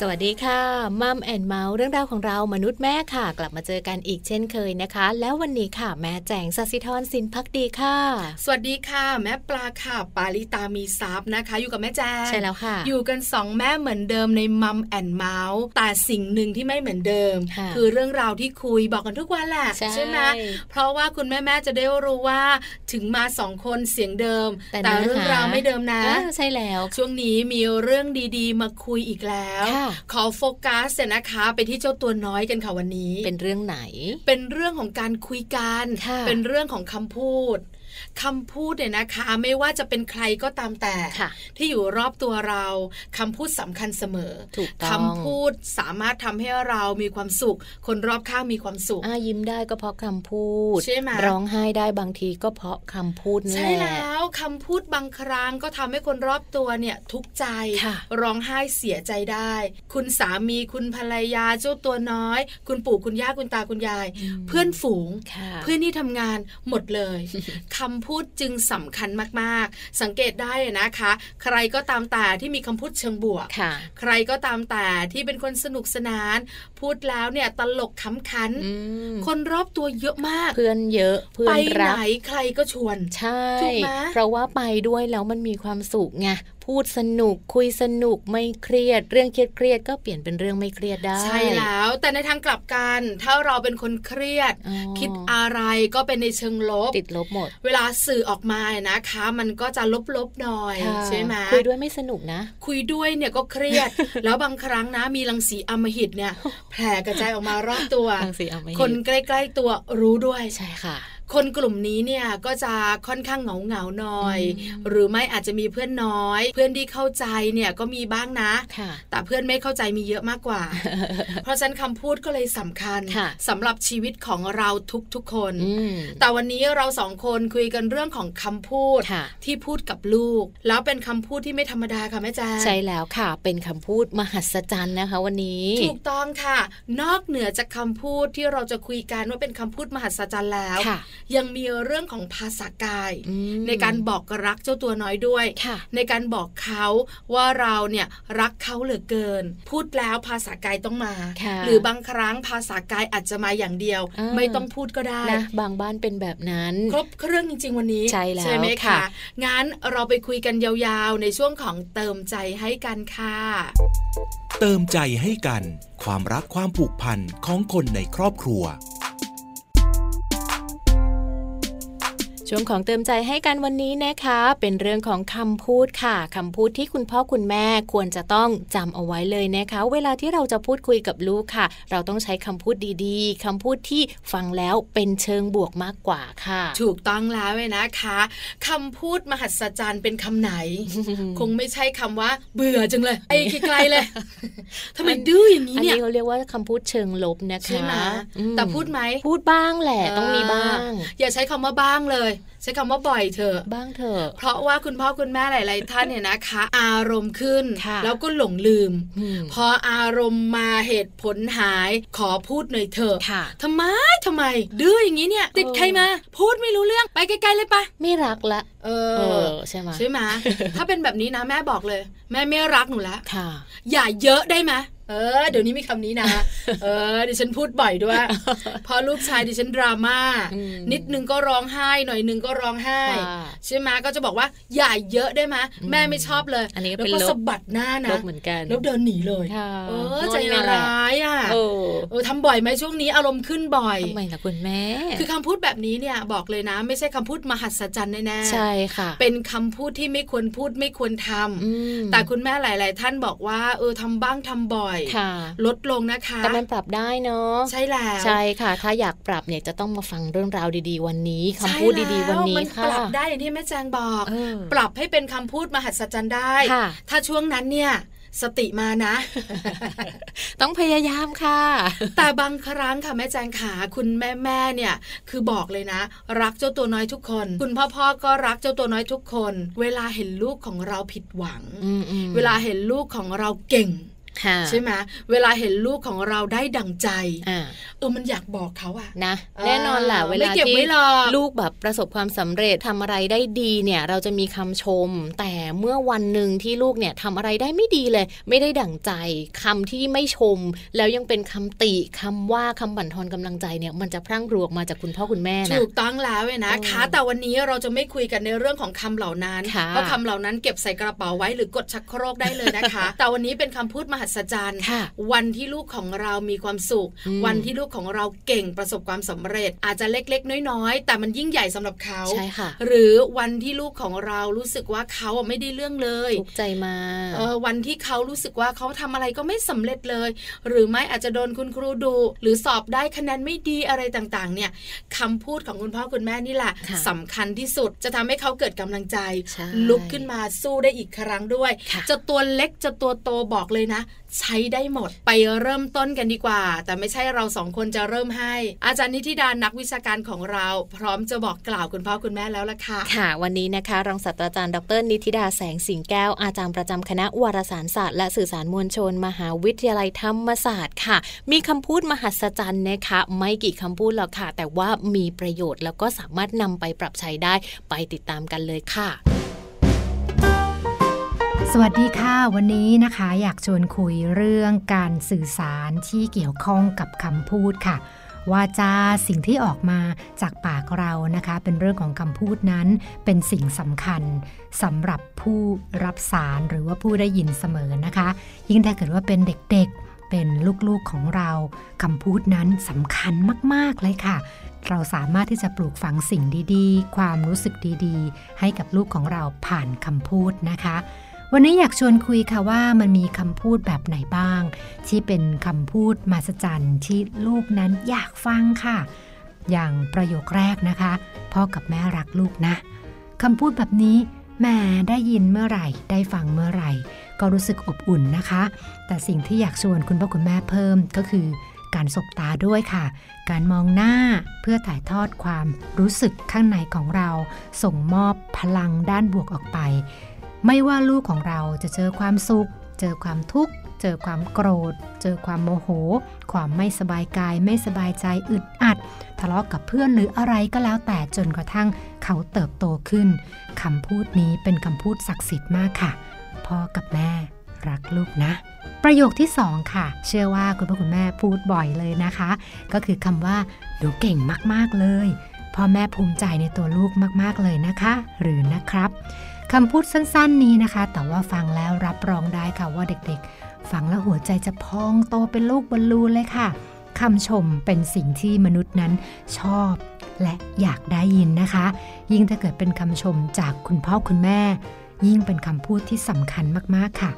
สวัสดีค่ะมัมแอนเมาส์เรื่องราวของเรามนุษย์แม่ค่ะ กลับมาเจอกันอีกเช่นเคยนะคะ แล้ววันนี้ค่ะ แม่แจงสัสิธรสินพักดีค่ะ สวัสดีค่ะ แม่ปลาค่ะปาลิตามีซับนะคะ อยู่กับแม่แจงใช่แล้วค่ะ อยู่กันสองแม่เหมือนเดิมในมัมแอนเมาส์แต่สิ่งหนึ่งที่ไม่เหมือนเดิม คือเรื่องราวที่คุยบอกกันทุกวันแหละใช่ไหมเพราะว่าคุณแม่แม่จะได้รู้ว่าถึงมาสองคนเสียงเดิม แต่เรื่องราวไม่เดิมนะใช่แล้ว ช่วงนี้มีเรื่องดี ๆ มาคุยอีกแล้วขอโฟกัสเนี่ยนะคะ ไปที่เจ้าตัวน้อยกันค่ะวันนี้ เป็นเรื่องไหน เป็นเรื่องของการคุยกัน เป็นเรื่องของคำพูดคำพูดเนี่ยนะคะ ไม่ว่าจะเป็นใครก็ตามแต่ที่อยู่รอบตัวเราคำพูดสำคัญเสมอถูกคำพูดสามารถทำให้เรามีความสุข คนรอบข้างมีความสุขยิ้มได้ก็เพราะคำพูดใช่ไหมร้องไห้ได้บางทีก็เพราะคำพูดนี่แหละใช่แล้วคำพูดบางครั้งก็ทำให้คนรอบตัวเนี่ยทุกข์ใจร้องไห้เสียใจได้ คุณสามีคุณภรรยาเจ้าตัวน้อย คุณปู่คุณย่าคุณตาคุณยาย เพื่อนฝูง เพื่อนที่ทำงานหมดเลยคำพูดจึงสำคัญมากๆ สังเกตได้นะคะ ใครก็ตามแต่ที่มีคำพูดเชิงบวก ใครก็ตามแต่ที่เป็นคนสนุกสนาน พูดแล้วเนี่ยตลกขำขัน คนรอบตัวเยอะมาก เพื่อนเยอะเพื่อนรักไปไหนใครก็ชวน ใช่ เพราะว่าไปด้วยแล้วมันมีความสุขไง พูดสนุกคุยสนุกไม่เครียด เรื่องเครียดเครียดก็เปลี่ยนเป็นเรื่องไม่เครียดได้ ใช่แล้ว แต่ในทางกลับกันถ้าเราเป็นคนเครียด คิดอะไรก็เป็นในเชิงลบติดลบหมด เวลาสื่อออกมานะคะ มันก็จะลบๆหน่อยใช่ไหมคุยด้วยไม่สนุกนะ คุยด้วยเนี่ยก็เครียด แล้วบางครั้งนะมีรังสีอมหิตเนี่ยแผ่กระจายออกมารอบตัวคนใกล้ ๆตัวรู้ด้วยใช่ค่ะ คนกลุ่มนี้เนี่ยก็จะค่อนข้างเหงาเหงาหน่อย หรือไม่อาจจะมีเพื่อนน้อย เพื่อนที่เข้าใจเนี่ยก็มีบ้างนะ แต่เพื่อนไม่เข้าใจมีเยอะมากกว่า เพราะฉะนั้นคำพูดก็เลยสำคัญสำหรับชีวิตของเราทุกๆคน แต่วันนี้เราสองคนคุยกันเรื่องของคำพูดที่พูดกับลูก แล้วเป็นคำพูดที่ไม่ธรรมดาค่ะแม่จ้าใช่แล้วค่ะ เป็นคำพูดมหัศจรรย์นะคะ วันนี้ ถูกต้องค่ะ นอกเหนือจากคาพูดที่เราจะคุยกันว่าเป็นคำพูดมหัศจรรย์แล้วยังมีเรื่องของภาษากาย ในการบอกรักเจ้าตัวน้อยด้วย ในการบอกเขาว่าเราเนี่ยรักเขาเหลือเกิน พูดแล้วภาษากายต้องมา หรือบางครั้งภาษากายอาจจะมาอย่างเดียว ไม่ต้องพูดก็ได้นะบางบ้านเป็นแบบนั้น ครบเครื่องจริง ๆ วันนี้ ใช่แล้วใช่ไหมคะงั้นเราไปคุยกันยาวๆ ในช่วงของเติมใจให้กันค่ะเติมใจให้กัน ความรักความผูกพันของคนในครอบครัว ช่วงของเติมใจให้กันวันนี้นะคะ เป็นเรื่องของคำพูดค่ะคำพูดที่คุณพ่อคุณแม่ควรจะต้องจำเอาไว้เลยนะคะ เวลาที่เราจะพูดคุยกับลูกค่ะ เราต้องใช้คำพูดดีๆคำพูดที่ฟังแล้วเป็นเชิงบวกมากกว่าค่ะ ถูกต้องแล้วเลยนะคะคำพูดมหัศจรรย์เป็นคำไหน คงไม่ใช่คำว่า เบื่อจังเลยไอ้ไกลเลยทำไมดื้ออย่างนี้เนี่ยอันนี้เขาเรียกว่าคำพูดเชิงลบนะคะใช่ไหมแต่พูดไหมพูดบ้างแหละต้องมีบ้าง อย่าใช้คำว่าบ้างเลยใช้คำว่าบ่อยเถอะบ้างเถอะเพราะว่าคุณพ่อคุณแม่หลาย ๆ ท่านเนี่ยนะคะ อารมณ์ขึ้น แล้วก็หลงลืม พออารมณ์มาเหตุผลหายขอพูดหน่อยเถอะทำไมทำไม ดื้ออย่างนี้เนี่ย ติดใครมา พูดไม่รู้เรื่องไปไกล ๆ เลยปะไม่รักละเออใช่ไหมใช่ไหมถ้าเป็นแบบนี้นะแม่บอกเลย แม่ไม่รักหนูละอย่าเยอะได้ไหม เออเดี๋ยวนี้มีคำนี้นะ เออดิฉันพูดบ่อยด้วย พอลูกชายดิฉันดราม่านิดนึงก็ร้องไห้หน่อยนึงก็ร้องไห้ ใช่ไหมก็จะบอกว่าอย่าเยอะได้ไหมแม่ไม่ชอบเลยอันนี้แล้วก็สะบัดหน้านะเหมือนกันแล้วเดินหนีเลยเออใจร้ายอะเออทำบ่อยไหมช่วงนี้อารมณ์ขึ้นบ่อยทำไมล่ะคุณแม่ คือคำพูดแบบนี้เนี่ยบอกเลยนะ ไม่ใช่คำพูดมหัศจรรย์แน่ๆใช่ค่ะ เป็นคำพูดที่ไม่ควรพูดไม่ควรทำแต่คุณแม่หลาย ๆ ท่านบอกว่า เออทำบ้างทำบ่อยลดลงนะคะ แต่มันปรับได้เนาะใช่แล้วใช่ค่ะ ถ้าอยากปรับเนี่ยจะต้องมาฟังเรื่องราวดีๆ วันนี้คำพูดดีๆ วันนี้ค่ะปรับได้อย่างที่แม่แจงบอก ปรับให้เป็นคำพูดมหัศจรรย์ได้ ถ้าช่วงนั้นเนี่ยสติมานะ ต้องพยายามค่ะ แต่บางครั้งค่ะแม่แจงขาคุณแม่แม่เนี่ย คือบอกเลยนะ รักเจ้าตัวน้อยทุกคน คุณพ่อพ่อก็รักเจ้าตัวน้อยทุกคน เวลาเห็นลูกของเราผิดหวัง เวลาเห็นลูกของเราเก่ง ใช่ไหมเวลาเห็นลูกของเราได้ดังใจเออมันอยากบอกเขาอะนะแน่นอนแหละเวลาที่ลูกแบบประสบความสำเร็จทำอะไรได้ดีเนี่ย เราจะมีคำชม แต่เมื่อวันหนึ่งที่ลูกเนี่ยทำอะไรได้ไม่ดีเลย ไม่ได้ดั่งใจคำที่ไม่ชม แล้วยังเป็นคำติคำว่าคำบั่นทอนกำลังใจเนี่ยมันจะพรั่งพรูออกมาจากคุณพ่อคุณแม่นะถูกต้องแล้วเว้นะคะ แต่วันนี้เราจะไม่คุยกันในเรื่องของคำเหล่านั้นเพราะคำเหล่านั้นเก็บใส่กระเป๋าไว้หรือกดชักโครกได้เลยนะคะ แต่วันนี้เป็นคำพูดมหัศจรรย์วันที่ลูกของเรามีความสุข วันที่ลูกของเราเก่งประสบความสำเร็จ อาจจะเล็กๆ น้อยๆ แต่มันยิ่งใหญ่สำหรับเขาใช่ค่ะ หรือวันที่ลูกของเรารู้สึกว่าเขาไม่ได้เรื่องเลยทุกใจมาเออวันที่เขารู้สึกว่าเขาทำอะไรก็ไม่สำเร็จเลย หรือไม่อาจจะโดนคุณครูดู หรือสอบได้คะแนนไม่ดีอะไรต่างๆ เนี่ยคำพูดของคุณพ่อคุณแม่นี่แหละสำคัญที่สุดจะทำให้เขาเกิดกำลังใจ ลุกขึ้นมาสู้ได้อีกครั้งด้วย จะตัวเล็กจะตัวโตบอกเลยนะใช้ได้หมดไปเริ่มต้นกันดีกว่า แต่ไม่ใช่เราสองคนจะเริ่มให้ อาจารย์นิติดานักวิชาการของเรา พร้อมจะบอกกล่าวคุณพ่อคุณแม่แล้วล่ะค่ะ ค่ะ วันนี้นะคะรองศาสตราจารย์ดรนิติดาแสงสิงแก้ว อาจารย์ประจำคณะวารสารศาสตร์และสื่อสารมวลชน มหาวิทยาลัยธรรมศาสตร์ค่ะ มีคำพูดมหัศจรรย์นะคะ ไม่กี่คำพูดหรอกค่ะ แต่ว่ามีประโยชน์แล้วก็สามารถนำไปปรับใช้ได้ไปติดตามกันเลยค่ะ สวัสดีค่ะ วันนี้นะคะอยากชวนคุยเรื่องการสื่อสารที่เกี่ยวข้องกับคำพูดค่ะว่าจาสิ่งที่ออกมาจากปากเรานะคะ เป็นเรื่องของคำพูดนั้น เป็นสิ่งสำคัญสำหรับผู้รับสารหรือว่าผู้ได้ยินเสมอนะคะ ยิ่งถ้าเกิดว่าเป็นเด็กๆเป็นลูกๆของเราคำพูดนั้นสำคัญมากๆเลยค่ะเราสามารถที่จะปลูกฝังสิ่งดีๆ ความรู้สึกดีๆ ให้กับลูกของเราผ่านคำพูดนะคะ วันนี้อยากชวนคุยค่ะว่ามันมีคำพูดแบบไหนบ้าง ที่เป็นคำพูดมาสจันที่ลูกนั้นอยากฟังค่ะ อย่างประโยคแรกนะคะ พ่อกับแม่รักลูกนะคำพูดแบบนี้แม่ได้ยินเมื่อไหร่ ได้ฟังเมื่อไหร่ ก็รู้สึกอบอุ่นนะคะ แต่สิ่งที่อยากชวนคุณพ่อคุณแม่เพิ่มก็คือการสบตาด้วยค่ะ การมองหน้าเพื่อถ่ายทอดความรู้สึกข้างในของเรา ส่งมอบพลังด้านบวกออกไป ไม่ว่าลูกของเราจะเจอความสุข เจอความทุกข์ เจอความโกรธ เจอความโมโห ความไม่สบายกาย ไม่สบายใจอึดอัด ทะเลาะกับเพื่อนหรืออะไรก็แล้วแต่จนกระทั่งเขาเติบโตขึ้นคำพูดนี้เป็นคำพูดศักดิ์สิทธิ์มากค่ะ พ่อกับแม่รักลูกนะ ประโยคที่สองค่ะ เชื่อว่าคุณพ่อคุณแม่พูดบ่อยเลยนะคะ ก็คือคำว่าหนูเก่งมากๆเลยพ่อแม่ภูมิใจในตัวลูกมาก ๆ เลยนะคะ หรือนะครับ คำพูดสั้นๆนี้นะคะ แต่ว่าฟังแล้วรับรองได้ค่ะว่าเด็กๆ ฟังแล้วหัวใจจะพองโตเป็นลูกบอลลูนเลยค่ะคำชมเป็นสิ่งที่มนุษย์นั้นชอบและอยากได้ยินนะคะ ยิ่งถ้าเกิดเป็นคำชมจากคุณพ่อคุณแม่ ยิ่งเป็นคำพูดที่สำคัญมากๆค่ะ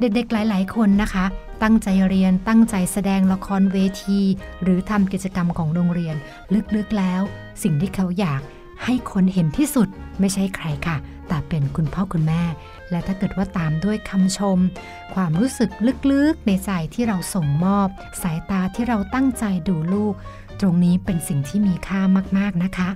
เด็กๆหลาย ๆ คนนะคะ ตั้งใจเรียนตั้งใจแสดงละครเวที หรือทำกิจกรรมของโรงเรียน ลึกๆแล้ว สิ่งที่เขาอยาก ให้คนเห็นที่สุดไม่ใช่ใครค่ะ แต่เป็นคุณพ่อคุณแม่ และถ้าเกิดว่าตามด้วยคำชม ความรู้สึกลึกๆในใจที่เราส่งมอบ สายตาที่เราตั้งใจดูลูก ตรงนี้เป็นสิ่งที่มีค่ามากๆนะคะ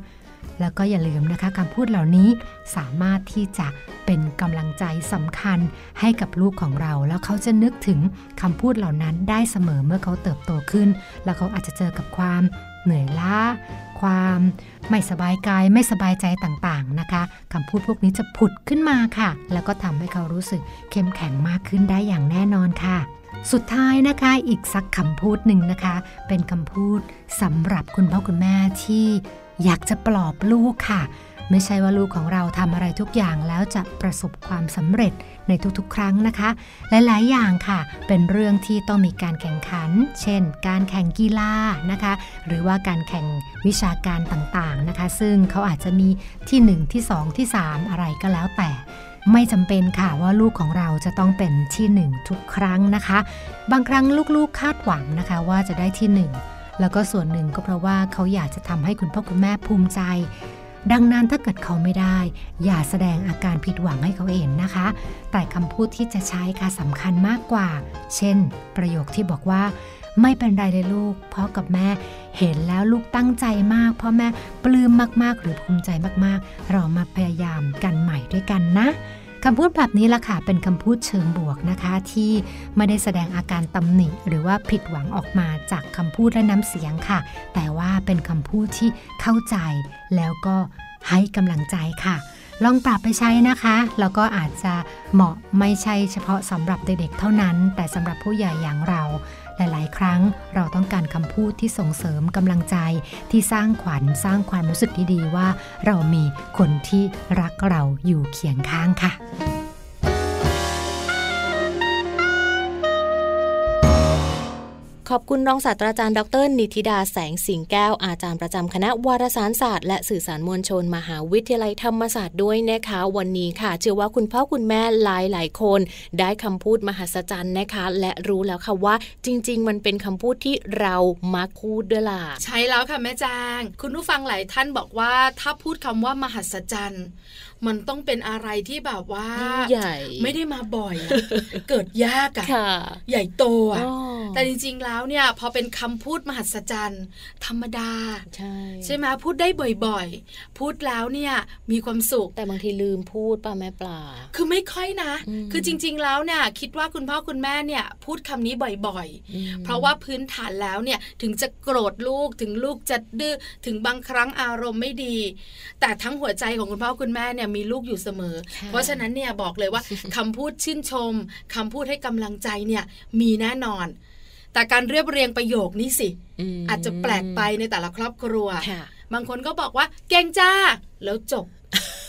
แล้วก็อย่าลืมนะคะคำพูดเหล่านี้สามารถที่จะเป็นกำลังใจสำคัญให้กับลูกของเรา แล้วเขาจะนึกถึงคำพูดเหล่านั้นได้เสมอเมื่อเขาเติบโตขึ้น แล้วเขาอาจจะเจอกับความเหนื่อยล้า ความ ไม่สบายกายไม่สบายใจต่างๆนะคะคำพูดพวกนี้จะผุดขึ้นมาค่ะ แล้วก็ทำให้เขารู้สึกเข้มแข็งมากขึ้นได้อย่างแน่นอนค่ะสุดท้ายนะคะอีกสักคำพูดหนึ่งนะคะ เป็นคำพูดสำหรับคุณพ่อคุณแม่ที่อยากจะปลอบลูกค่ะ ไม่ใช่ว่าลูกของเราทำอะไรทุกอย่างแล้วจะประสบความสำเร็จในทุกๆ ครั้งนะคะ หลายๆ อย่างค่ะ เป็นเรื่องที่ต้องมีการแข่งขัน เช่น การแข่งกีฬานะคะ หรือว่าการแข่งวิชาการต่างๆนะคะ ซึ่งเขาอาจจะมีที่ 1 ที่ 2 ที่ 3 อะไรก็แล้วแต่ไม่จำเป็นค่ะว่าลูกของเราจะต้องเป็นที่1ทุกครั้งนะคะ บางครั้งลูกๆคาดหวังนะคะว่าจะได้ที่1แล้วก็ส่วนหนึ่งก็เพราะว่าเขาอยากจะทำให้คุณพ่อคุณแม่ภูมิใจ ดังนั้นถ้าเกิดเขาไม่ได้ อย่าแสดงอาการผิดหวังให้เขาเห็นนะคะ แต่คำพูดที่จะใช้ค่ะสำคัญมากกว่า เช่น ประโยคที่บอกว่า ไม่เป็นไรเลยลูกพ่อกับแม่เห็นแล้วลูกตั้งใจมากพ่อแม่ปลื้มมากๆ หรือภูมิใจมากๆ เรามาพยายามกันใหม่ด้วยกันนะ คำพูดแบบนี้ล่ะค่ะ เป็นคำพูดเชิงบวกนะคะ ที่ไม่ได้แสดงอาการตำหนิ หรือว่าผิดหวังออกมาจากคำพูดและน้ำเสียงค่ะ แต่ว่าเป็นคำพูดที่เข้าใจแล้วก็ให้กำลังใจค่ะ ลองปรับไปใช้นะคะ แล้วก็อาจจะเหมาะไม่ใช่เฉพาะสำหรับเด็กๆเท่านั้น แต่สำหรับผู้ใหญ่อย่างเรา หลายๆ ครั้งเราต้องการคำพูดที่ส่งเสริมกำลังใจที่สร้างขวัญสร้างความรู้สึกดีๆว่า เรามีคนที่รักเราอยู่เคียงข้างค่ะ อบคุณรองศาสตราจารย์ดร นิติดาแสงสิงแก้วอาจารย์ประจำคณะวารสารศาสตร์และสื่อสารมวลชน มหาวิทยาลัยธรรมศาสตร์ด้วยนะคะ วันนี้ค่ะ เชื่อว่าคุณพ่อคุณแม่หลายหลายคน ได้คำพูดมหัศจรรย์นะคะ และรู้แล้วค่ะว่าจริง ๆ มันเป็นคำพูดที่เรามักพูดด้วยล่ะใช่แล้วค่ะแม่แจงคุณผู้ฟังหลายท่านบอกว่าถ้าพูดคำว่ามหัศจรรย์ มันต้องเป็นอะไรที่แบบว่าใหญ่ไม่ได้มาบ่อยอะเกิดยากอะค่ะใหญ่โตอะอ๋อแต่จริงๆแล้วเนี่ยพอเป็นคำพูดมหัศจรรย์ ธรรมดา ใช่ใช่ไหมพูดได้บ่อยๆ พูดแล้วเนี่ยมีความสุข แต่บางทีลืมพูดป่ะแม่ปลา คือไม่ค่อยนะอืมคือจริง ๆ แล้วเนี่ยคิดว่าคุณพ่อคุณแม่เนี่ยพูดคำนี้บ่อยอืมๆเพราะว่าพื้นฐานแล้วเนี่ยถึงจะโกรธลูกถึงลูกจะดื้อถึงบางครั้งอารมณ์ไม่ดี แต่ทั้งหัวใจของคุณพ่อคุณแม่เนี่ยมีลูกอยู่เสมอค่ะเพราะฉะนั้นเนี่ยบอกเลยว่าคำพูดชื่นชมคำพูดให้กำลังใจเนี่ยมีแน่นอน แต่การเรียบเรียงประโยคนี้สิมอาจจะแปลกไปในแต่ละครอบครัวค่ะบางคนก็บอกว่าเก่งจ้าแล้วจบ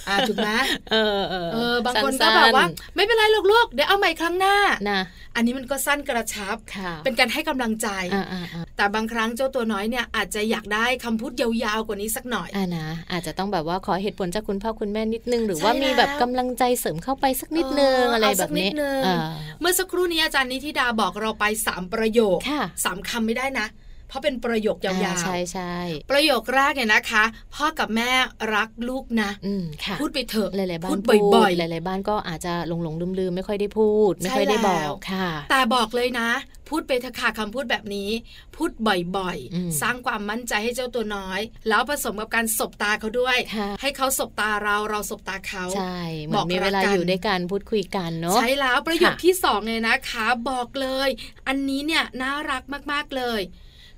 อ่าถูกไหมเออเออเออบางคนก็สั้ๆแบบว่า ไม่เป็นไรหรอกลูกเดี๋ยวเอาใหม่ครั้งหน้านะอันนี้มันก็สั้นกระชับค่ะเป็นการให้กำลังใจอ่าอ่าอ่าแต่บางครั้งเจ้าตัวน้อยเนี่ยอาจจะอยากได้คำพูดยาวๆกว่านี้สักหน่อยอ่านะอาจจะต้องแบบว่าขอเหตุผลจากคุณพ่อคุณแม่นิดนึง หรือใช่ว่ามีแบบแล้วกำลังใจเสริมเข้าไปสักนิดนึงเออออะไรเอาแบสับกนินี้ดนึงอ่าเมื่อสักครู่นี้อาจารย์นิธิดาบอกเราไปสามประโยคค่ะสามคำไม่ได้นะ เพราะเป็นประโยคยาอ่าวใช่ใช่ๆประโยคแรกเนี่ยนะคะ พ่อกับแม่รักลูกนะอืมค่ะพูดไปเถอะหลายๆบ้าพูนดบ่อยหลายๆบ้านก็อาจจะหลงหลงลืมลืมๆ ไม่ค่อยได้พูด ไม่ค่อยได้ใช่บแล้อวกค่ะๆแต่บอกเลยนะ พูดไปเถอะค่ะคำพูดแบบนี้ พูดบ่อยอืมๆสร้างความมั่นใจให้เจ้าตัวน้อย แล้วผสมกับการสบตาเขาด้วยค่ะให้เขาสบตาเราเราสบตาเขาใช่เหมืบออนกมีเวลารักกันอยู่ด้วยกันพูดคุยกันเนาะใช่แล้วประโยคค่ะที่สองเลยนะคะ บอกเลย อันนี้เนี่ยน่ารักมากๆเลย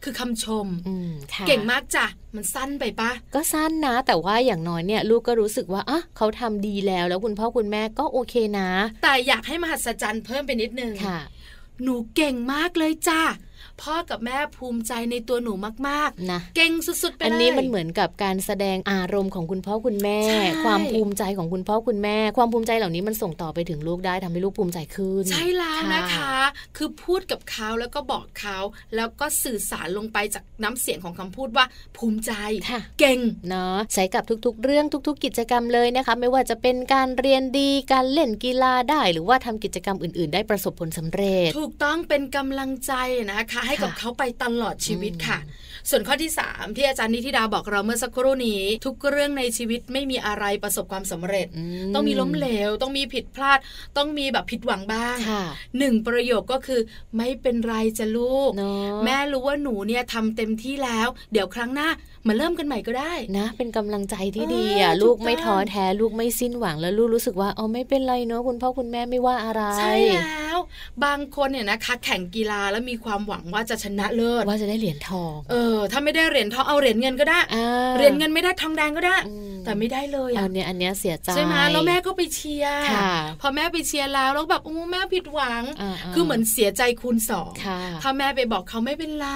คือคำชมอืมค่ะเก่งมากจ้ะมันสั้นไปปะก็สั้นนะ แต่ว่าอย่างน้อยเนี่ย ลูกก็รู้สึกว่าอะเขาทำดีแล้ว แล้วคุณพ่อคุณแม่ก็โอเคนะ แต่อยากให้มหัศจรรย์เพิ่มไปนิดนึงค่ะ หนูเก่งมากเลยจ้า พ่อกับแม่ภูมิใจในตัวหนูมากนะๆเก่งสุดๆไปเลยอันนี้มันเหมือนกับการแสดงอารมณ์ของคุณพ่อคุณแม่ใช่ความภูมิใจของคุณพ่อคุณแม่ ความภูมิใจเหล่านี้มันส่งต่อไปถึงลูกได้ทำให้ลูกภูมิใจขึ้น ใช่แล้วนะคะ คือพูดกับเขาแล้วก็บอกเขาแล้วก็สื่อสารลงไปจากน้ำเสียงของคำพูดว่าภูมิใจค่ะเก่งเนาะใช้กับทุกๆ เรื่องทุก ๆ กิจกรรมเลยนะคะ ไม่ว่าจะเป็นการเรียนดีการเล่นกีฬาได้ หรือว่าทำกิจกรรมอื่น ๆ ได้ประสบผลสำเร็จ ถูกต้องเป็นกำลังใจนะคะให้กับเขาไปตลอดชีวิตค่ะ ส่วนข้อที่ 3 ที่อาจารย์นิธิดาบอกเราเมื่อสักครู่นี้ ทุกเรื่องในชีวิตไม่มีอะไรประสบความสำเร็จมต้องมีล้มเหลว ต้องมีผิดพลาด ต้องมีแบบผิดหวังบ้างค่ะหนึ่งประโยคก็คือไม่เป็นไรจะลูกเนาะแม่รู้ว่าหนูเนี่ยทำเต็มที่แล้ว เดี๋ยวครั้งหน้ามาเริ่มกันใหม่ก็ได้นะ เป็นกำลังใจที่ดีเอออะถูกลูกไม่ต้องท้อแท้ลูกไม่สิ้นหวังแล้วลูกรู้สึกว่าอ๋อไม่เป็นไรเนาะคุณพ่อคุณแม่ไม่ว่าอะไรใช่แล้วบางคนเนี่ยนะคะแข่งกีฬาแล้วมีความหวังว่าจะชนะเลิศว่าจะได้เหรียญทอง เออถ้าไม่ได้เหรียญทองเอาเหรียญเงินก็ได้อ่าเหรียญเงินไม่ได้ทองแดงก็ได้อืมแต่ไม่ได้เลยอัอะนเนี้ยอันเนี้ยเสียใจใช่ไหมแล้วแม่ก็ไปเชียร์ค่ะพอแม่ไปเชียร์แล้วแล้วแบบโอ้แม่ผิดหวังาๆคือเหมือนเสียใจคูณสองค่ะถ้าแม่ไปบอกเขาไม่เป็นไร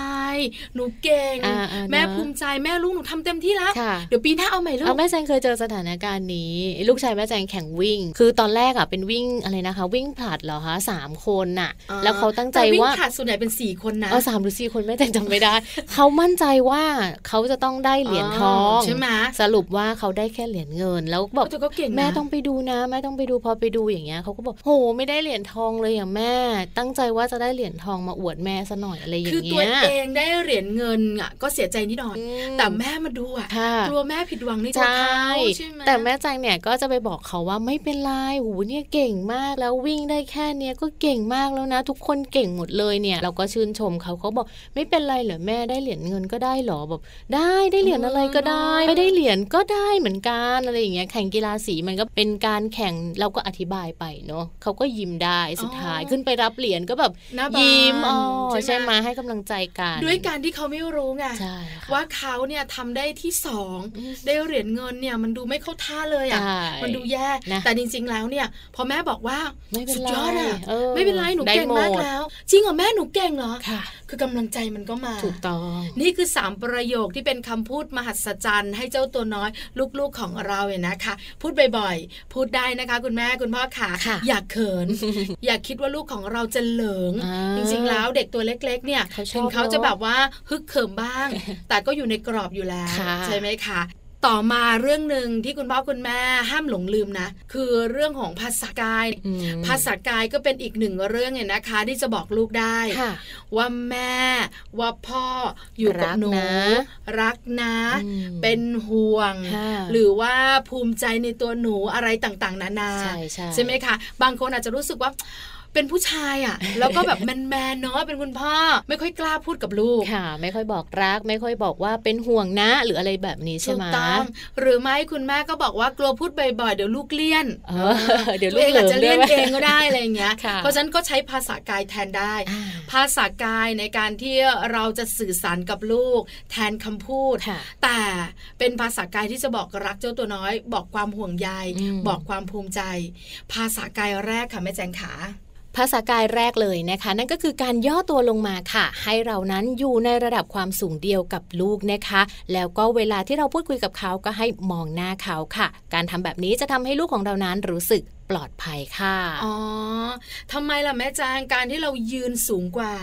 หนูเก่งอ่าๆแม่เนอะภูมิใจแม่ลูกหนูทำเต็มที่แล้วค่ะเดี๋ยวปีหน้าเอาใหม่ลูเอากแม่แจงเคยเจอสถานการณ์นี้ ลูกชายแม่แจงแข่งวิ่ง คือตอนแรกอะเป็นวิ่งอะไรนะคะ วิ่งผลัดเหรอคะสามคนน่ะอ่าแล้วเขาตั้งใจแต่วิ่งว่าผลัดส่วนใหญ่เป็นสี่คนนะเออสามหรือสี่คนแม่แจงจำไม่ได้เขามั่นใจว่าเขาจะต้องได้เหรียญทองใช่ไหมสรุปว่าเขาได้แค่เหรียญเงิน แล้วบอกแต่ก็เก่งนะแม่ต้องไปดูนะแม่ต้องไปดูพอไปดูอย่างเงี้ยเขาก็บอกโหไม่ได้เหรียญทองเลยอะแม่ ตั้งใจว่าจะได้เหรียญทองมาอวดแม่ซะหน่อยอะไรอย่าคืองเงี้ตัวยเองได้เหรียญเงินอะก็เสียใจนิดหน่อยอืมแต่แม่มาดูอะค่ะกลัวแม่ผิดหวังในใชตัวเขา่ใช่ไหมแต่แม่แจงเนี่ยก็จะไปบอกเขาว่าไม่เป็นไรหูเนี่ยเก่งมากแล้ววิ่งได้แค่เนี้ยก็เก่งมากแล้วนะ ทุกคนเก่งหมดเลยเนี่ย เราก็ชื่นชมเขาเขาบอกไม่เป็นไรเหรอแม่ได้เหรียญเงินก็ได้เหรอแบบได้ได้เหรียญอะไรก็ได้ ไม่ได้เหรียญก็ได้เหมือนมือนกันอะไรอย่างเงี้ยแข่งกีฬาสีมันก็เป็นการแข่งเราก็อธิบายไปเนาะเขาก็ยิ้มได้สุดท้ายขึ้นไปรับเหรียญก็แบบยิ้มอ๋อใช่ไหมให้กำลังใจกันด้วยการที่เขาไม่รู้ไงว่าเขาเนี่ยทำได้ที่สองได้เหรียญเงินเนี่ยมันดูไม่เข้าท่าเลยอะมันดูแย่แต่จริง ๆ แล้วเนี่ยพอแม่บอกว่าสุดยอดอะไม่เป็นไรหนูเก่งมากแล้วจริงเหรอแม่หนูเก่งเหรอค่ะคือกำลังใจมันก็มาถูกต้องนี่คือสามประโยคที่เป็นคำพูดมหัศจรรย์ให้เจ้าตัวน้อย ลูกๆของเราเนี่ยนะคะ พูดบ่อยๆ พูดได้นะคะ คุณแม่คุณพ่อขาอยากเขิน อยากคิดว่าลูกของเราจะเหลิง จริงๆแล้วเด็กตัวเล็ก ๆ เนี่ยถึงเขาจะแบบว่าฮึกเขิมบ้าง แต่ก็อยู่ในกรอบอยู่แล้วใช่ไหมคะ ต่อมาเรื่องหนึ่งที่คุณพ่อคุณแม่ห้ามหลงลืมนะ คือเรื่องของภาษากาย ภาษากายก็เป็นอีกหนึ่งเรื่องเนี่ยนะคะ ที่จะบอกลูกได้ ว่าแม่ว่าพ่ออยู่กับหนูรักนะ เป็นห่วง หรือว่าภูมิใจในตัวหนูอะไรต่างๆ นานาใช่ไหมคะ บางคนอาจจะรู้สึกว่า เป็นผู้ชายอะ แล้วก็แบบแมนแมนเนาะเป็นคุณพ่อ ไม่ค่อยกล้าพูดกับลูกค่ะ ไม่ค่อยบอกรัก ไม่ค่อยบอกว่าเป็นห่วงนะ หรืออะไรแบบนี้ใช่ไหมถูกต้องหรือไม่คุณแม่ก็บอกว่ากลัวพูดบ่อยๆเดี๋ยวลูกเลี่ยนเดี๋ยวลูกอาจจะเลี่ยนเองก็ได้อะไรเงี้ย เพราะฉะนั้นก็ใช้ภาษากายแทนได้ ภาษากายในการที่เราจะสื่อสารกับลูก แทนคำพูด แต่เป็นภาษากายที่จะบอกรักเจ้าตัวน้อย บอกความห่วงใยบอกความภูมิใจ ภาษากายแรกค่ะแม่แจงขา ภาษากายแรกเลยนะคะ นั่นก็คือการย่อตัวลงมาค่ะ ให้เรานั้นอยู่ในระดับความสูงเดียวกับลูกนะคะ แล้วก็เวลาที่เราพูดคุยกับเขาก็ให้มองหน้าเขาค่ะ การทำแบบนี้จะทำให้ลูกของเรานั้นรู้สึก ปลอดภัยค่ะ อ๋อทำไมล่ะแม่จางการที่เรายืนสูงกว่า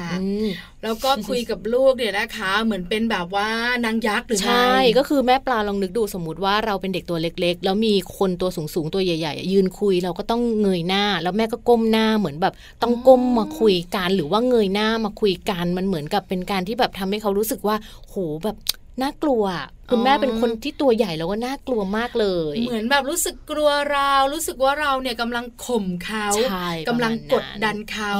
แล้วก็คุยกับลูกเนี่ยนะคะ เหมือนเป็นแบบว่านางยักษ์หรือใช่ก็คือแม่ปลาลองนึกดูสมมติว่าเราเป็นเด็กตัวเล็ก ๆ แล้วมีคนตัวสูงๆตัวใหญ่ ๆ ยืนคุยเราก็ต้องเงยหน้า แล้วแม่ก็ก้มหน้าเหมือนแบบต้องก้มมาคุยกันหรือว่าเงยหน้ามาคุยกันมันเหมือนกับเป็นการที่แบบทำให้เขารู้สึกว่าโหแบบน่ากลัว คุณแม่เป็นคนที่ตัวใหญ่แล้วก็น่ากลัวมากเลย เหมือนแบบรู้สึกกลัวเรา รู้สึกว่าเราเนี่ยกำลังข่มเขากำลังกดดันเขา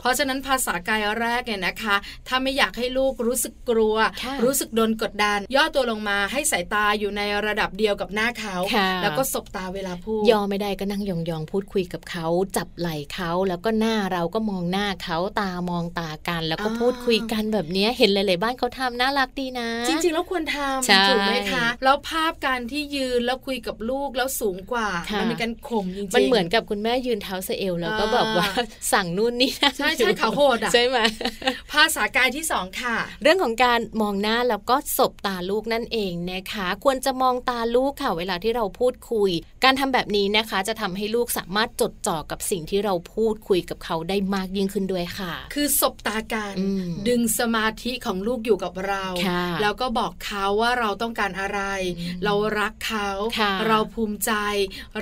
เพราะฉะนั้นภาษากายแรกเนี่ยนะคะ ถ้าไม่อยากให้ลูกรู้สึกกลัว รู้สึกโดนกดดัน ย่อตัวลงมาให้สายตาอยู่ในระดับเดียวกับหน้าเขา แล้วก็สบตาเวลาพูดย่อไม่ได้ก็นั่งยองๆพูดคุยกับเขา จับไหล่เขาแล้วก็หน้าเราก็มองหน้าเขาตามองตากัน แล้วก็พูดคุยกันแบบนี้เห็นหลายๆบ้านเขาทำน่ารักดีนะ จริง ๆ แล้วควรทำถูกไหมคะแล้วภาพการที่ยืนแล้วคุยกับลูกแล้วสูงกว่ามันเป็นการข่มจริงๆมันเหมือนกับคุณแม่ยืนเท้าเซเอลแล้วก็แบบว่าสั่งนู่นนี่ใช่ใช่ขาโหดอะใช่ไหมภาษากายที่สองค่ะ เรื่องของการมองหน้าแล้วก็สบตาลูกนั่นเองนะคะ ควรจะมองตาลูกค่ะเวลาที่เราพูดคุย การทำแบบนี้นะคะ จะทำให้ลูกสามารถจดจ่อกับสิ่งที่เราพูดคุยกับเขาได้มากยิ่งขึ้นด้วยค่ะ คือสบตาการดึงสมาธิของลูกอยู่กับเรา แล้วก็บอกเขาว่าเราต้องการอะไร เรารักเขา เราภูมิใจ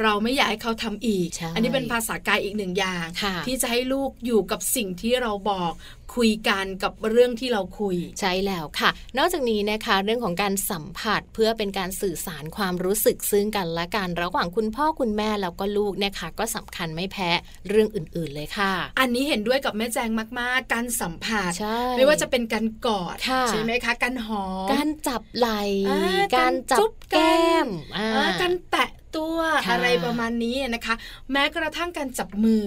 เราไม่อยากให้เขาทำอีก อันนี้เป็นภาษากายอีกหนึ่งอย่าง ที่จะให้ลูกอยู่กับสิ่งที่เราบอก คุยกันกับเรื่องที่เราคุย ใช่แล้วค่ะ นอกจากนี้นะคะ เรื่องของการสัมผัสเพื่อเป็นการสื่อสารความรู้สึกซึ่งกันและกันระหว่างคุณพ่อคุณแม่แล้วก็ลูกนะคะ ก็สำคัญไม่แพ้เรื่องอื่น ๆเลยค่ะ อันนี้เห็นด้วยกับแม่แจงมาก ๆ การสัมผัสไม่ว่าจะเป็นการกอดใช่ไหมคะการหอมการจับไหล่การจับแก้มการแตะ ตัวอะไรประมาณนี้นะคะ แม้กระทั่งการจับมือ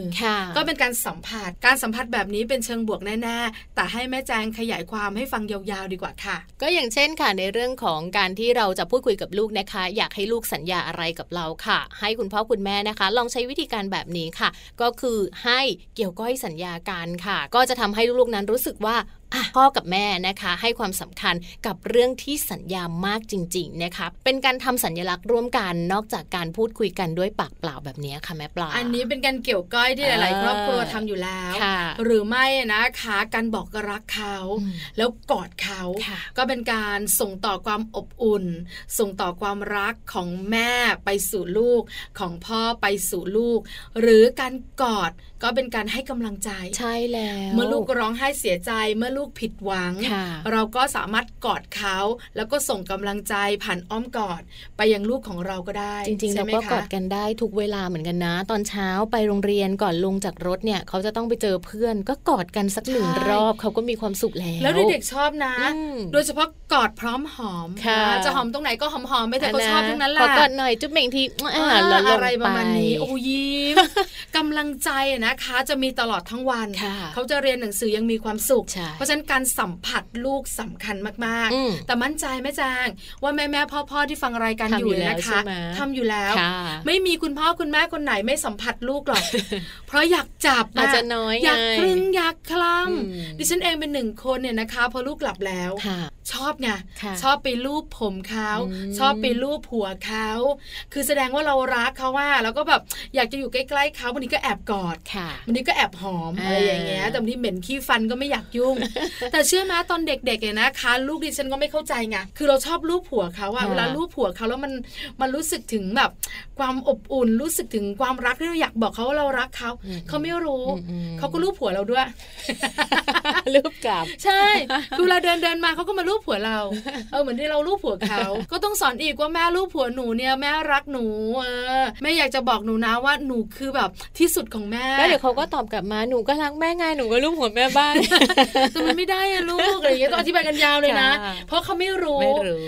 ก็เป็นการสัมผัส การสัมผัสแบบนี้เป็นเชิงบวกแน่ๆ แต่ให้แม่แจงขยายความให้ฟังยาวๆดีกว่าค่ะ ก็อย่างเช่นค่ะในเรื่องของการที่เราจะพูดคุยกับลูกนะคะ อยากให้ลูกสัญญาอะไรกับเราค่ะ ให้คุณพ่อคุณแม่นะคะ ลองใช้วิธีการแบบนี้ค่ะ ก็คือให้เกี่ยวก้อยสัญญาการค่ะ ก็จะทำให้ลูกๆนั้นรู้สึกว่า พ่อกับแม่นะคะให้ความสำคัญกับเรื่องที่สัญญามากจริงๆนะคะเป็นการทำสัญลักษณ์ร่วมกันนอกจากการพูดคุยกันด้วยปากเปล่าแบบนี้ค่ะแม่ปลาอันนี้เป็นการเกี่ยวก้อยที่หลาย ๆ ครอบครัวทำอยู่แล้ว หรือไม่นะคะการบอกรักเขา แล้วกอดเขา ก็เป็นการส่งต่อความอบอุ่น ส่งต่อความรักของแม่ไปสู่ลูกของพ่อไปสู่ลูก หรือการกอดก็เป็นการให้กำลังใจใช่แล้ว เมื่อลูกร้องไห้เสียใจเมื่อลูลูกผิดหวัง เราก็สามารถกอดเขา แล้วก็ส่งกำลังใจผ่านอ้อมกอด ไปยังลูกของเราก็ได้ จริงๆเราก็กอดกันได้ทุกเวลาเหมือนกันนะ ตอนเช้าไปโรงเรียนก่อนลงจากรถเนี่ย เขาจะต้องไปเจอเพื่อน ก็กอดกันสักหนึ่งรอบเขาก็มีความสุขแล้ว แล้วเด็กๆชอบนะ โดยเฉพาะกอดพร้อมหอมจะหอมตรงไหนก็หอมๆไม่แต่ก็ชอบทั้งนั้นแหละกอดหน่อยจุ๊บเหม่งทีอะไรประมาณนี้โอ้ยิ้มกำลังใจนะคะ จะมีตลอดทั้งวัน เขาจะเรียนหนังสือยังมีความสุขเพราะฉะนั้นการสัมผัสลูกสำคัญมากๆ แต่มั่นใจแม่จาง ว่าแม่แม่พ่อพ่อที่ฟังรายการอยู่นะคะทำอยู่แล้ว ไม่มีคุณพ่อคุณแม่คนไหนไม่สัมผัสลูกหรอก เพราะอยากจับอาจจะน้อยอยากครึ่งอยากคลำดิฉันเองเป็นหนึ่งคนเนี่ยนะคะพอลูกหลับแล้วชอบไงชอบไปลูบผมเขาชอบไปลูบหัวเขาคือแสดงว่าเรารักเขาว่า แล้วก็แบบอยากจะอยู่ใกล้ๆเขาบางทีก็แอบกอดบางทีก็แอบหอมอะไรอย่างเงี้ยแต่บางทีเหม็นขี้ฟันก็ไม่อยากยุ่งแต่เชื่อไหมตอนเด็กๆเนี่ยนะคะลูกดิฉันก็ไม่เข้าใจไงคือเราชอบลูบหัวเขาอะเวลาลูบหัวเขาแล้วมันมันรู้สึกถึงแบบ ความอบอุ่นรู้สึกถึงความรักที่เราอยากบอกเขาว่าเรารักเขาเขาไม่รู้เขาก็ลูบหัวเราด้วยลูบกลับ ใช่คือเวลาเดินเดินมาเขาก็มาลูบผัวเราเออเหมือนที่เราลูบผัวเขา ก็ต้องสอนอีกว่าแม่ลูบผัวหนูเนี่ยแม่รักหนูเออแม่อยากจะบอกหนูนะว่าหนูคือแบบที่สุดของแม่แล้วเดี๋ยวเขาก็ตอบกลับมาหนูก็รักแม่ไงหนูก็ลูบหัวแม่บ้างแต่มันไม่ได้อะลูกอะไรอย่างเงี้ยต้องอธิบายกันยาวเลยนะ เพราะเขาไม่รู้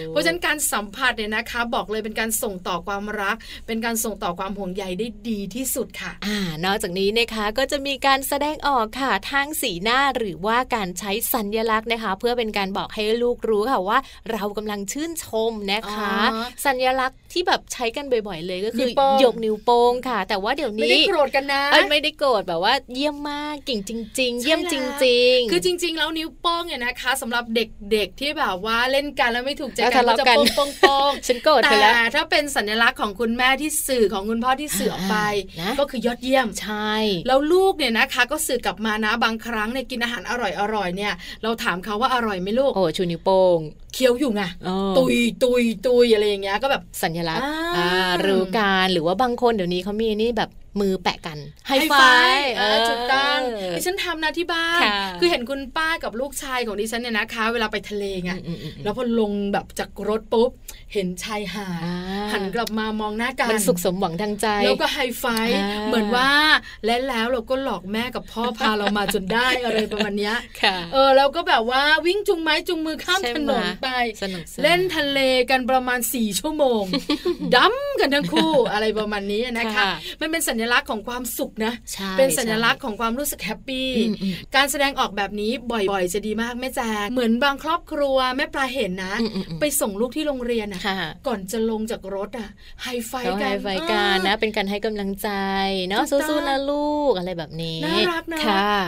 เพราะฉะนั้นการสัมผัสเนี่ยนะคะ บอกเลยเป็นการส่งต่อความรัก เป็นการส่งต่อความห่วงใยได้ดีที่สุดค่ะ อ่า นอกจากนี้นะคะก็จะมีการแสดงออกค่ะทางสีหน้าหรือว่าการใช้สัญลักษณ์นะคะ เพื่อเป็นการบอกให้ลูกรู้ค่ะว่า เรากำลังชื่นชมนะคะ สัญลักษณ์ที่แบบใช้กันบ่อยๆ เลยก็คือยกนิ้วโป้งค่ะ แต่ว่าเดี๋ยวนี้ไม่ได้โกรธกันนะไม่ได้โกรธแบบว่าเยี่ยมมากเก่งจริง ๆ เยี่ยมจริง ๆ คือจริงๆแล้วนิ้วโป้งเนี่ยนะคะสำหรับเด็กๆที่แบบว่าเล่นกันแล้วไม่ถูกใจกันก็จะโป้งโป้งโป้งฉันโกรธแต่ถ้าเป็นสัญลักษณ์ของคุณแม่ที่สื่อของคุณพ่อที่สื่อออกไป ก็คือยอดเยี่ยมใช่ แล้วลูกเนี่ยนะคะ ก็สื่อกลับมานะบางครั้งเนี่ยกินอาหารอร่อยๆเนี่ย เราถามเขาว่าอร่อยไหมลูกโอ้ชูนิ้วโป้งเคี้ยวอยู่ไงตุยตุยตุยอะไรอย่างเงี้ยก็แบบสัญลักษณ์รู้การหรือว่าบางคนเดี๋ยวนี้เขามีนี่แบบ มือแปะกันไฮไฟจุดตั้งดิฉันทำนะที่บ้าน คือเห็นคุณป้ากับลูกชายของดิฉันเนี่ยนะคะ เวลาไปทะเลไงแล้วพอลงแบบจากรถปุ๊บ เห็นชายหาดหันกลับมามองหน้ากันมันสุขสมหวังทางใจ แล้วก็ไฮไฟเหมือนว่าและแล้วเราก็หลอกแม่กับพ่อพาเรามาจนได้อะไรประมาณนี้เออแล้วก็แบบว่าวิ่งจุงไม้จุงมือข้ามถนนไปเล่นทะเลกันประมาณสี่ชั่วโมงดำกันทั้งคู่อะไรประมาณนี้นะคะมันเป็นสัญลักษณ์ของความสุขนะ เป็นสัญลักษณ์ของความรู้สึกแฮปปี้ การแสดงออกแบบนี้บ่อยๆ จะดีมากแม่แจงเหมือนบางครอบครัวแม่ปลาเห็นนะ ไปส่งลูกที่โรงเรียนอะก่อนจะลงจากรถอะไฮไฟกันไฮไฟกันนะ เป็นการให้กำลังใจเนาะสู้ๆนะลูกอะไรแบบนี้น่ารักนะ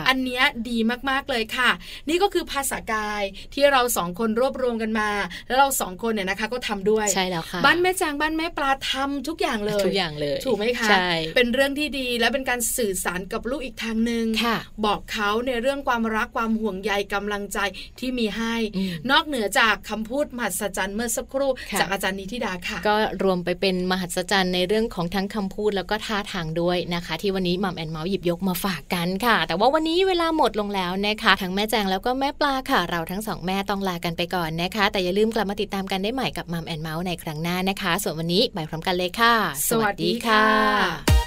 อันนี้ดีมากๆเลยค่ะ นี่ก็คือภาษากายที่เราสองคนรวบรวมกันมา แล้วเราสองคนเนี่ยนะคะก็ทำด้วยใช่แล้วค่ะบ้านแม่จางบ้านแม่ปลาทำทุกอย่างเลยทุกอย่างเลย ถูกไหมคะเป็นเรื่องที่ดีและเป็นการสื่อสารกับลูกอีกทางหนึ่งบอกเขาในเรื่องความรักความห่วงใยกำลังใจที่มีให้ นอกเหนือจากคำพูดมหัศจรรย์เมื่อสักครู่จากอาจารย์นิติดาค่ะ ก็รวมไปเป็นมหัศจรรย์ในเรื่องของทั้งคำพูดแล้วก็ท่าทางด้วยนะคะ ที่วันนี้มัมแอนเมาส์หยิบยกมาฝากกันค่ะ แต่ว่าวันนี้เวลาหมดลงแล้วนะคะทั้งแม่แจงแล้วก็แม่ปลาค่ะ เราทั้งสองแม่ต้องลากันไปก่อนนะคะ แต่อย่าลืมกลับมาติดตามกันได้ใหม่กับมัมแอนเมาส์ในครั้งหน้านะคะ ส่วนวันนี้ไปพร้อมกันเลยค่ะ สวัสดีค่ะ